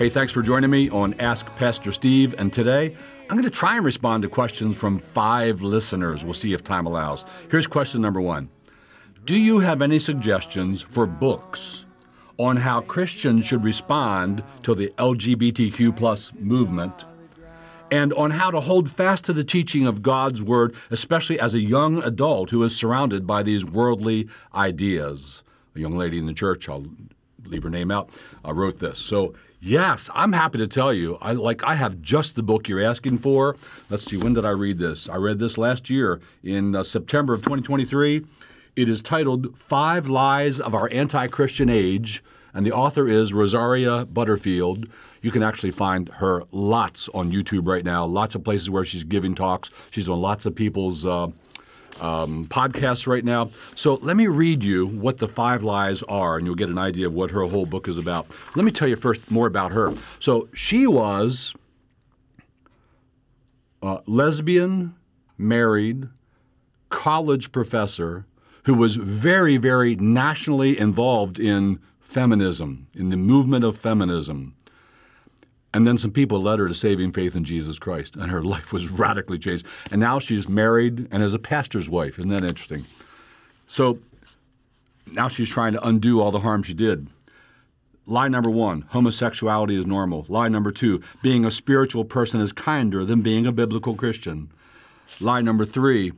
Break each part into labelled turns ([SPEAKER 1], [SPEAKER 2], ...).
[SPEAKER 1] Hey, thanks for joining me on Ask Pastor Steve. And today, I'm going to try and respond to questions from five listeners. We'll see if time allows. Here's question number one Do you have any suggestions for books on how Christians should respond to the LGBTQ plus movement? And on how to hold fast to the teaching of God's Word, especially as a young adult who is surrounded by these worldly ideas. A young lady in the church, I'll leave her name out, uh, wrote this. So Yes, I'm happy to tell you. I like I have just the book you're asking for. Let's see, when did I read this? I read this last year in uh, September of 2023. It is titled Five Lies of Our Anti-Christian Age, and the author is Rosaria Butterfield. You can actually find her lots on YouTube right now, lots of places where she's giving talks. She's on lots of people's uh, um, podcasts right now. So let me read you what the five lies are, and you'll get an idea of what her whole book is about. Let me tell you first more about her. So she was a lesbian, married, college professor who was very, very nationally involved in feminism, in the movement of feminism. And then some people led her to saving faith in Jesus Christ, and her life was radically changed. And now she's married and is a pastor's wife. Isn't that interesting? So now she's trying to undo all the harm she did. Lie number one homosexuality is normal. Lie number two being a spiritual person is kinder than being a biblical Christian. Lie number three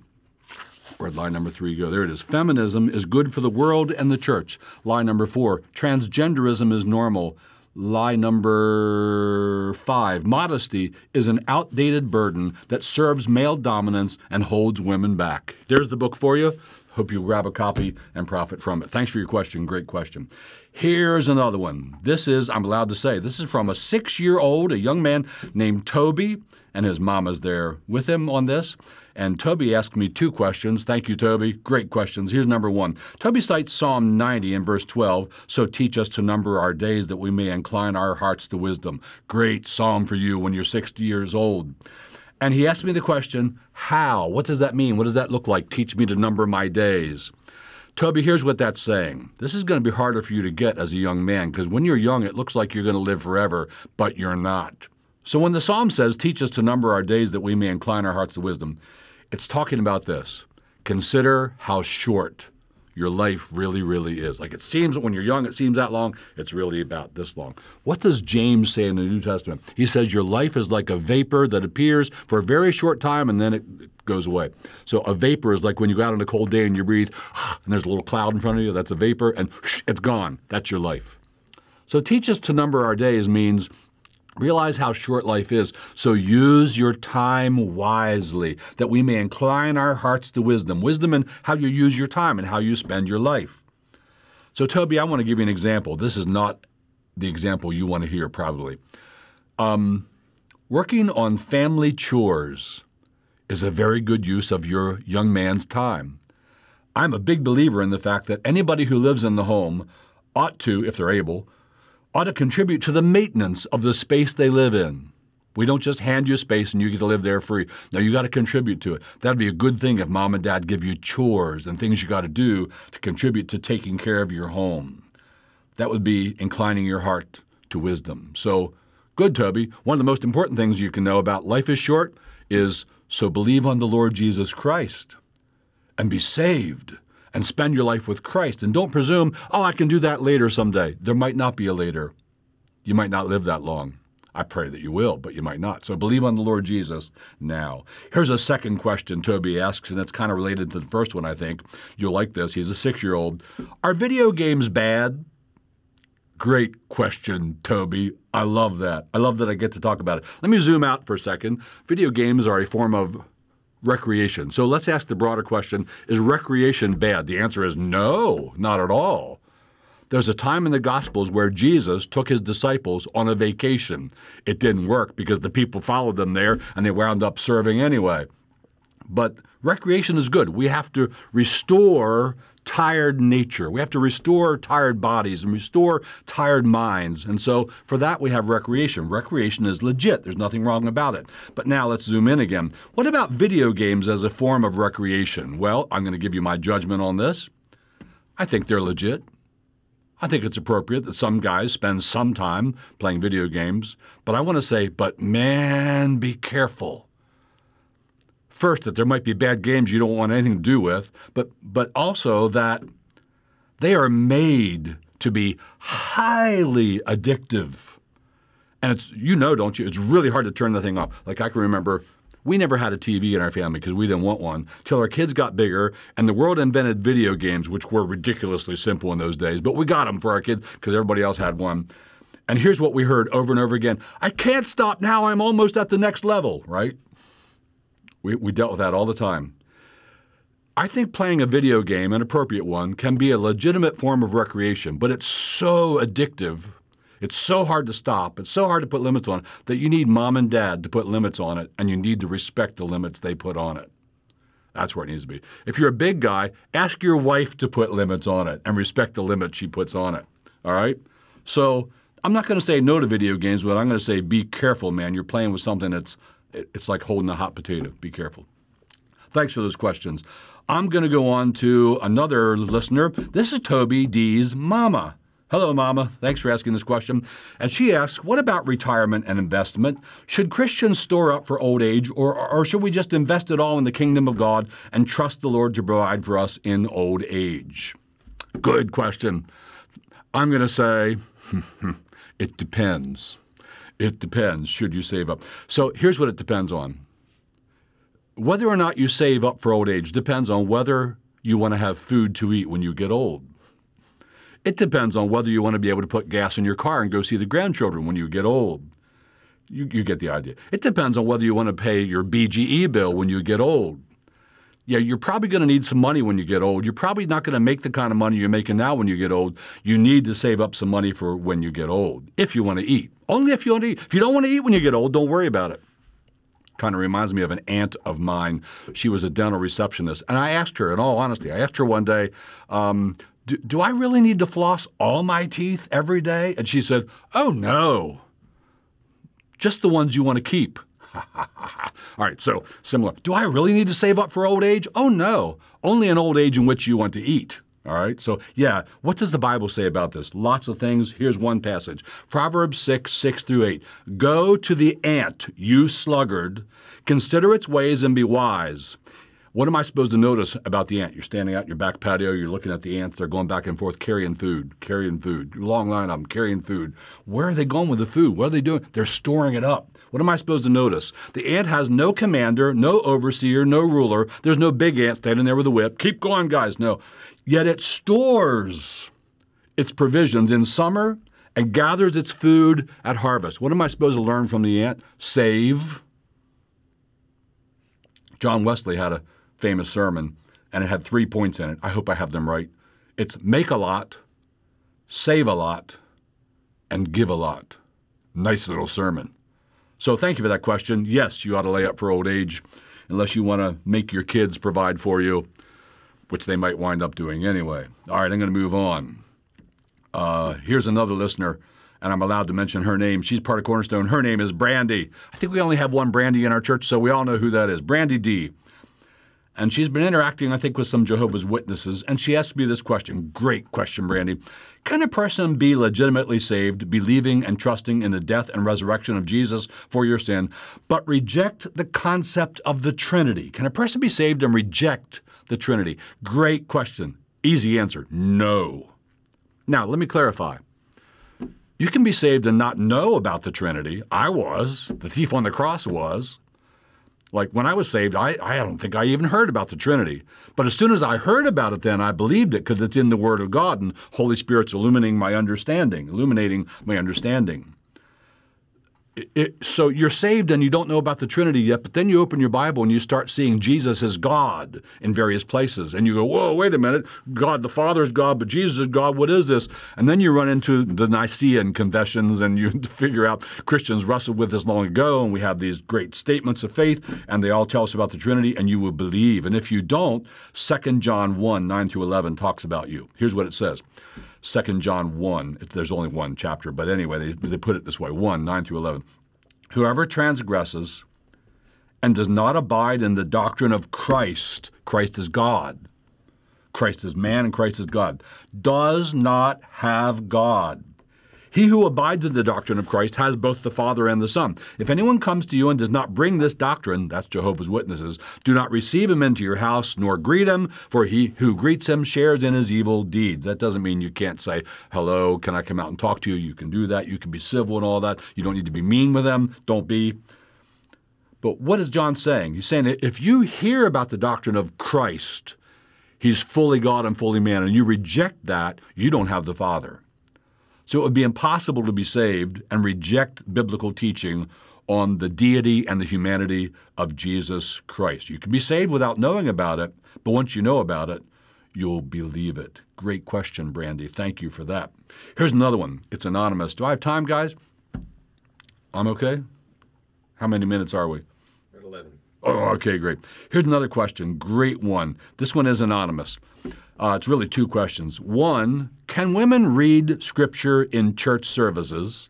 [SPEAKER 1] where'd lie number three go? There it is. Feminism is good for the world and the church. Lie number four transgenderism is normal. Lie number five modesty is an outdated burden that serves male dominance and holds women back. There's the book for you. Hope you grab a copy and profit from it. Thanks for your question. Great question. Here's another one. This is, I'm allowed to say, this is from a six year old, a young man named Toby, and his mama's there with him on this. And Toby asked me two questions. Thank you, Toby. Great questions. Here's number one. Toby cites Psalm 90 in verse 12. So teach us to number our days that we may incline our hearts to wisdom. Great psalm for you when you're 60 years old. And he asked me the question, how? What does that mean? What does that look like? Teach me to number my days. Toby, here's what that's saying. This is going to be harder for you to get as a young man because when you're young, it looks like you're going to live forever, but you're not. So when the psalm says, Teach us to number our days that we may incline our hearts to wisdom, it's talking about this. Consider how short your life really, really is. Like it seems when you're young, it seems that long. It's really about this long. What does James say in the New Testament? He says, Your life is like a vapor that appears for a very short time and then it goes away. So a vapor is like when you go out on a cold day and you breathe and there's a little cloud in front of you. That's a vapor and it's gone. That's your life. So teach us to number our days means Realize how short life is, so use your time wisely, that we may incline our hearts to wisdom. Wisdom in how you use your time and how you spend your life. So, Toby, I want to give you an example. This is not the example you want to hear, probably. Um, working on family chores is a very good use of your young man's time. I'm a big believer in the fact that anybody who lives in the home ought to, if they're able, ought to contribute to the maintenance of the space they live in. We don't just hand you space and you get to live there free. No, you got to contribute to it. That'd be a good thing if mom and dad give you chores and things you got to do to contribute to taking care of your home. That would be inclining your heart to wisdom. So, good, Toby. One of the most important things you can know about life is short is so believe on the Lord Jesus Christ and be saved and spend your life with Christ. And don't presume, oh, I can do that later someday. There might not be a later. You might not live that long. I pray that you will, but you might not. So believe on the Lord Jesus now. Here's a second question Toby asks, and it's kind of related to the first one, I think. You'll like this. He's a six year old. Are video games bad? Great question, Toby. I love that. I love that I get to talk about it. Let me zoom out for a second. Video games are a form of recreation. So let's ask the broader question Is recreation bad? The answer is no, not at all. There's a time in the Gospels where Jesus took his disciples on a vacation. It didn't work because the people followed them there and they wound up serving anyway. But recreation is good. We have to restore tired nature. We have to restore tired bodies and restore tired minds. And so for that, we have recreation. Recreation is legit, there's nothing wrong about it. But now let's zoom in again. What about video games as a form of recreation? Well, I'm going to give you my judgment on this. I think they're legit. I think it's appropriate that some guys spend some time playing video games, but I want to say, but man, be careful. First, that there might be bad games you don't want anything to do with, but, but also that they are made to be highly addictive. And it's, you know, don't you? It's really hard to turn the thing off. Like I can remember we never had a TV in our family because we didn't want one till our kids got bigger and the world invented video games, which were ridiculously simple in those days. But we got them for our kids because everybody else had one. And here's what we heard over and over again I can't stop now. I'm almost at the next level, right? We, we dealt with that all the time. I think playing a video game, an appropriate one, can be a legitimate form of recreation, but it's so addictive it's so hard to stop, it's so hard to put limits on that you need mom and dad to put limits on it, and you need to respect the limits they put on it. That's where it needs to be. If you're a big guy, ask your wife to put limits on it and respect the limits she puts on it. All right? So I'm not going to say no to video games, but I'm going to say be careful, man. You're playing with something that's it's like holding a hot potato. Be careful. Thanks for those questions. I'm going to go on to another listener. This is Toby D's mama. Hello, Mama. Thanks for asking this question. And she asks, What about retirement and investment? Should Christians store up for old age, or, or should we just invest it all in the kingdom of God and trust the Lord to provide for us in old age? Good question. I'm going to say, it depends. It depends. Should you save up? So here's what it depends on. Whether or not you save up for old age depends on whether you want to have food to eat when you get old. It depends on whether you want to be able to put gas in your car and go see the grandchildren when you get old. You, you get the idea. It depends on whether you want to pay your BGE bill when you get old. Yeah, you're probably going to need some money when you get old. You're probably not going to make the kind of money you're making now when you get old. You need to save up some money for when you get old, if you want to eat. Only if you want to eat. If you don't want to eat when you get old, don't worry about it. Kind of reminds me of an aunt of mine. She was a dental receptionist. And I asked her, in all honesty, I asked her one day, um, do, do I really need to floss all my teeth every day? And she said, Oh, no. Just the ones you want to keep. all right, so similar. Do I really need to save up for old age? Oh, no. Only an old age in which you want to eat. All right, so yeah, what does the Bible say about this? Lots of things. Here's one passage Proverbs 6, 6 through 8. Go to the ant, you sluggard, consider its ways and be wise. What am I supposed to notice about the ant? You're standing out in your back patio, you're looking at the ants, they're going back and forth carrying food, carrying food, long line of them carrying food. Where are they going with the food? What are they doing? They're storing it up. What am I supposed to notice? The ant has no commander, no overseer, no ruler. There's no big ant standing there with a whip. Keep going, guys. No. Yet it stores its provisions in summer and gathers its food at harvest. What am I supposed to learn from the ant? Save. John Wesley had a famous sermon, and it had three points in it. I hope I have them right. It's make a lot, save a lot, and give a lot. Nice little sermon. So thank you for that question. Yes, you ought to lay up for old age unless you want to make your kids provide for you, which they might wind up doing anyway. All right, I'm going to move on. Uh, here's another listener, and I'm allowed to mention her name. She's part of Cornerstone. Her name is Brandy. I think we only have one Brandy in our church, so we all know who that is. Brandy D. And she's been interacting, I think, with some Jehovah's Witnesses. And she asked me this question. Great question, Brandy. Can a person be legitimately saved, believing and trusting in the death and resurrection of Jesus for your sin, but reject the concept of the Trinity? Can a person be saved and reject the Trinity? Great question. Easy answer no. Now, let me clarify. You can be saved and not know about the Trinity. I was. The thief on the cross was. Like when I was saved, I, I don't think I even heard about the Trinity. But as soon as I heard about it, then I believed it because it's in the Word of God and Holy Spirit's illuminating my understanding, illuminating my understanding it, so you're saved and you don't know about the Trinity yet, but then you open your Bible and you start seeing Jesus as God in various places, and you go, "Whoa, wait a minute! God the Father is God, but Jesus is God. What is this?" And then you run into the Nicene confessions, and you figure out Christians wrestled with this long ago, and we have these great statements of faith, and they all tell us about the Trinity, and you will believe. And if you don't, 2 John one nine through eleven talks about you. Here's what it says. 2 John 1, there's only one chapter, but anyway, they, they put it this way 1, 9 through 11. Whoever transgresses and does not abide in the doctrine of Christ, Christ is God. Christ is man and Christ is God, does not have God. He who abides in the doctrine of Christ has both the Father and the Son. If anyone comes to you and does not bring this doctrine, that's Jehovah's Witnesses, do not receive him into your house nor greet him, for he who greets him shares in his evil deeds. That doesn't mean you can't say, hello, can I come out and talk to you? You can do that. You can be civil and all that. You don't need to be mean with them. Don't be. But what is John saying? He's saying that if you hear about the doctrine of Christ, he's fully God and fully man, and you reject that, you don't have the Father. So it would be impossible to be saved and reject biblical teaching on the deity and the humanity of Jesus Christ. You can be saved without knowing about it, but once you know about it, you'll believe it. Great question, Brandy. Thank you for that. Here's another one. It's anonymous. Do I have time, guys? I'm okay? How many minutes are we?
[SPEAKER 2] At 11.
[SPEAKER 1] Oh, okay, great. Here's another question. Great one. This one is anonymous. Uh, it's really two questions. One, can women read scripture in church services?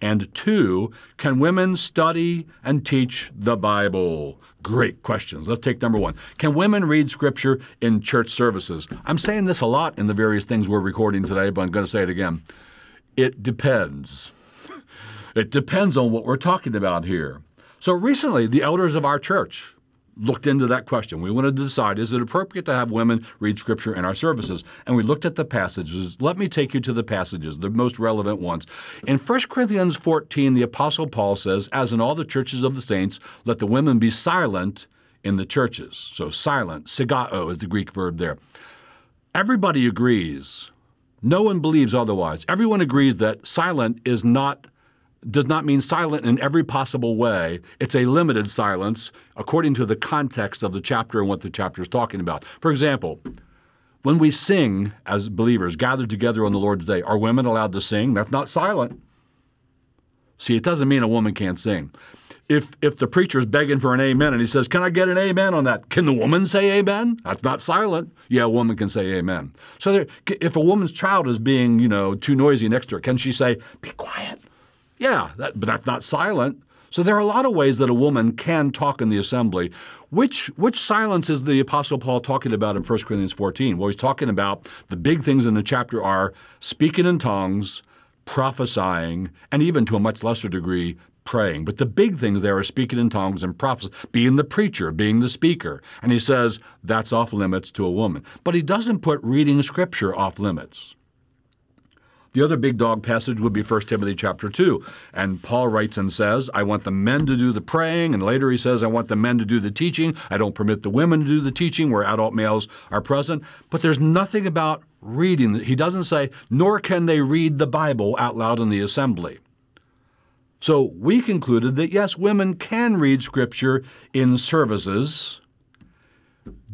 [SPEAKER 1] And two, can women study and teach the Bible? Great questions. Let's take number one. Can women read scripture in church services? I'm saying this a lot in the various things we're recording today, but I'm going to say it again. It depends. It depends on what we're talking about here. So recently, the elders of our church, looked into that question. We wanted to decide is it appropriate to have women read scripture in our services? And we looked at the passages. Let me take you to the passages, the most relevant ones. In 1 Corinthians 14, the Apostle Paul says, As in all the churches of the saints, let the women be silent in the churches. So silent, sigao is the Greek verb there. Everybody agrees. No one believes otherwise. Everyone agrees that silent is not does not mean silent in every possible way. It's a limited silence according to the context of the chapter and what the chapter is talking about. For example, when we sing as believers gathered together on the Lord's Day, are women allowed to sing? That's not silent. See, it doesn't mean a woman can't sing. If, if the preacher is begging for an amen and he says, Can I get an amen on that? Can the woman say amen? That's not silent. Yeah, a woman can say amen. So there, if a woman's child is being, you know, too noisy next to her, can she say, Be quiet? Yeah, that, but that's not silent. So there are a lot of ways that a woman can talk in the assembly. Which which silence is the Apostle Paul talking about in 1 Corinthians 14? Well, he's talking about the big things in the chapter are speaking in tongues, prophesying, and even to a much lesser degree, praying. But the big things there are speaking in tongues and prophecy, being the preacher, being the speaker. And he says that's off limits to a woman. But he doesn't put reading scripture off limits. The other big dog passage would be 1 Timothy chapter 2. And Paul writes and says, I want the men to do the praying. And later he says, I want the men to do the teaching. I don't permit the women to do the teaching where adult males are present. But there's nothing about reading. He doesn't say, nor can they read the Bible out loud in the assembly. So we concluded that yes, women can read Scripture in services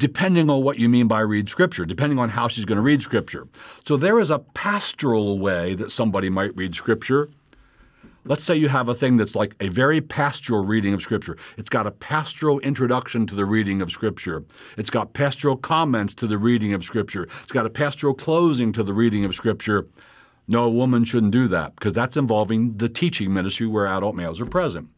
[SPEAKER 1] depending on what you mean by read scripture, depending on how she's going to read scripture. So there is a pastoral way that somebody might read scripture. Let's say you have a thing that's like a very pastoral reading of Scripture. It's got a pastoral introduction to the reading of Scripture. It's got pastoral comments to the reading of Scripture. It's got a pastoral closing to the reading of Scripture. No, a woman shouldn't do that because that's involving the teaching ministry where adult males are present.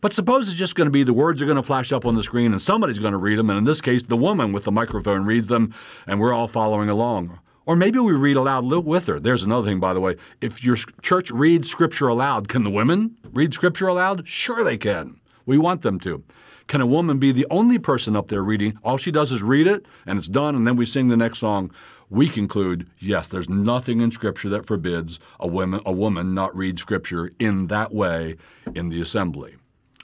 [SPEAKER 1] But suppose it's just going to be the words are going to flash up on the screen and somebody's going to read them, and in this case, the woman with the microphone reads them, and we're all following along. Or maybe we read aloud with her. There's another thing, by the way. If your church reads scripture aloud, can the women read scripture aloud? Sure, they can. We want them to. Can a woman be the only person up there reading? All she does is read it, and it's done, and then we sing the next song. We conclude, yes, there's nothing in Scripture that forbids a woman, a woman not read Scripture in that way in the assembly.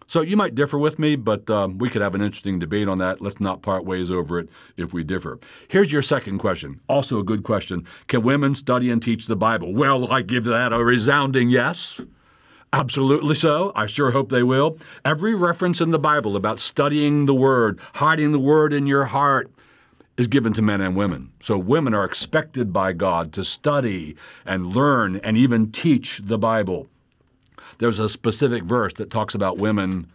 [SPEAKER 1] So you might differ with me, but um, we could have an interesting debate on that. Let's not part ways over it if we differ. Here's your second question, also a good question. Can women study and teach the Bible? Well, I give that a resounding yes. Absolutely so. I sure hope they will. Every reference in the Bible about studying the Word, hiding the Word in your heart, is given to men and women. So women are expected by God to study and learn and even teach the Bible there's a specific verse that talks about women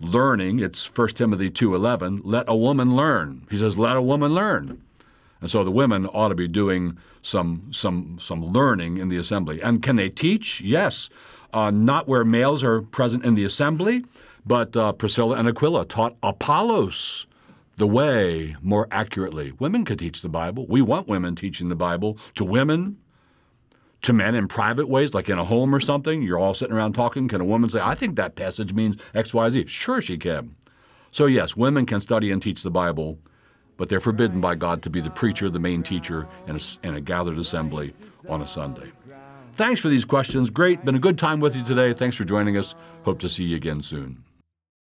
[SPEAKER 1] learning. It's 1 Timothy 2:11. Let a woman learn. He says, "Let a woman learn." And so the women ought to be doing some some some learning in the assembly. And can they teach? Yes, uh, not where males are present in the assembly, but uh, Priscilla and Aquila taught Apollos the way more accurately. Women can teach the Bible. We want women teaching the Bible to women, to men in private ways, like in a home or something. You're all sitting around talking. Can a woman say, I think that passage means X, Y, Z? Sure, she can. So, yes, women can study and teach the Bible, but they're forbidden by God to be the preacher, the main teacher in a, in a gathered assembly on a Sunday. Thanks for these questions. Great. Been a good time with you today. Thanks for joining us. Hope to see you again soon.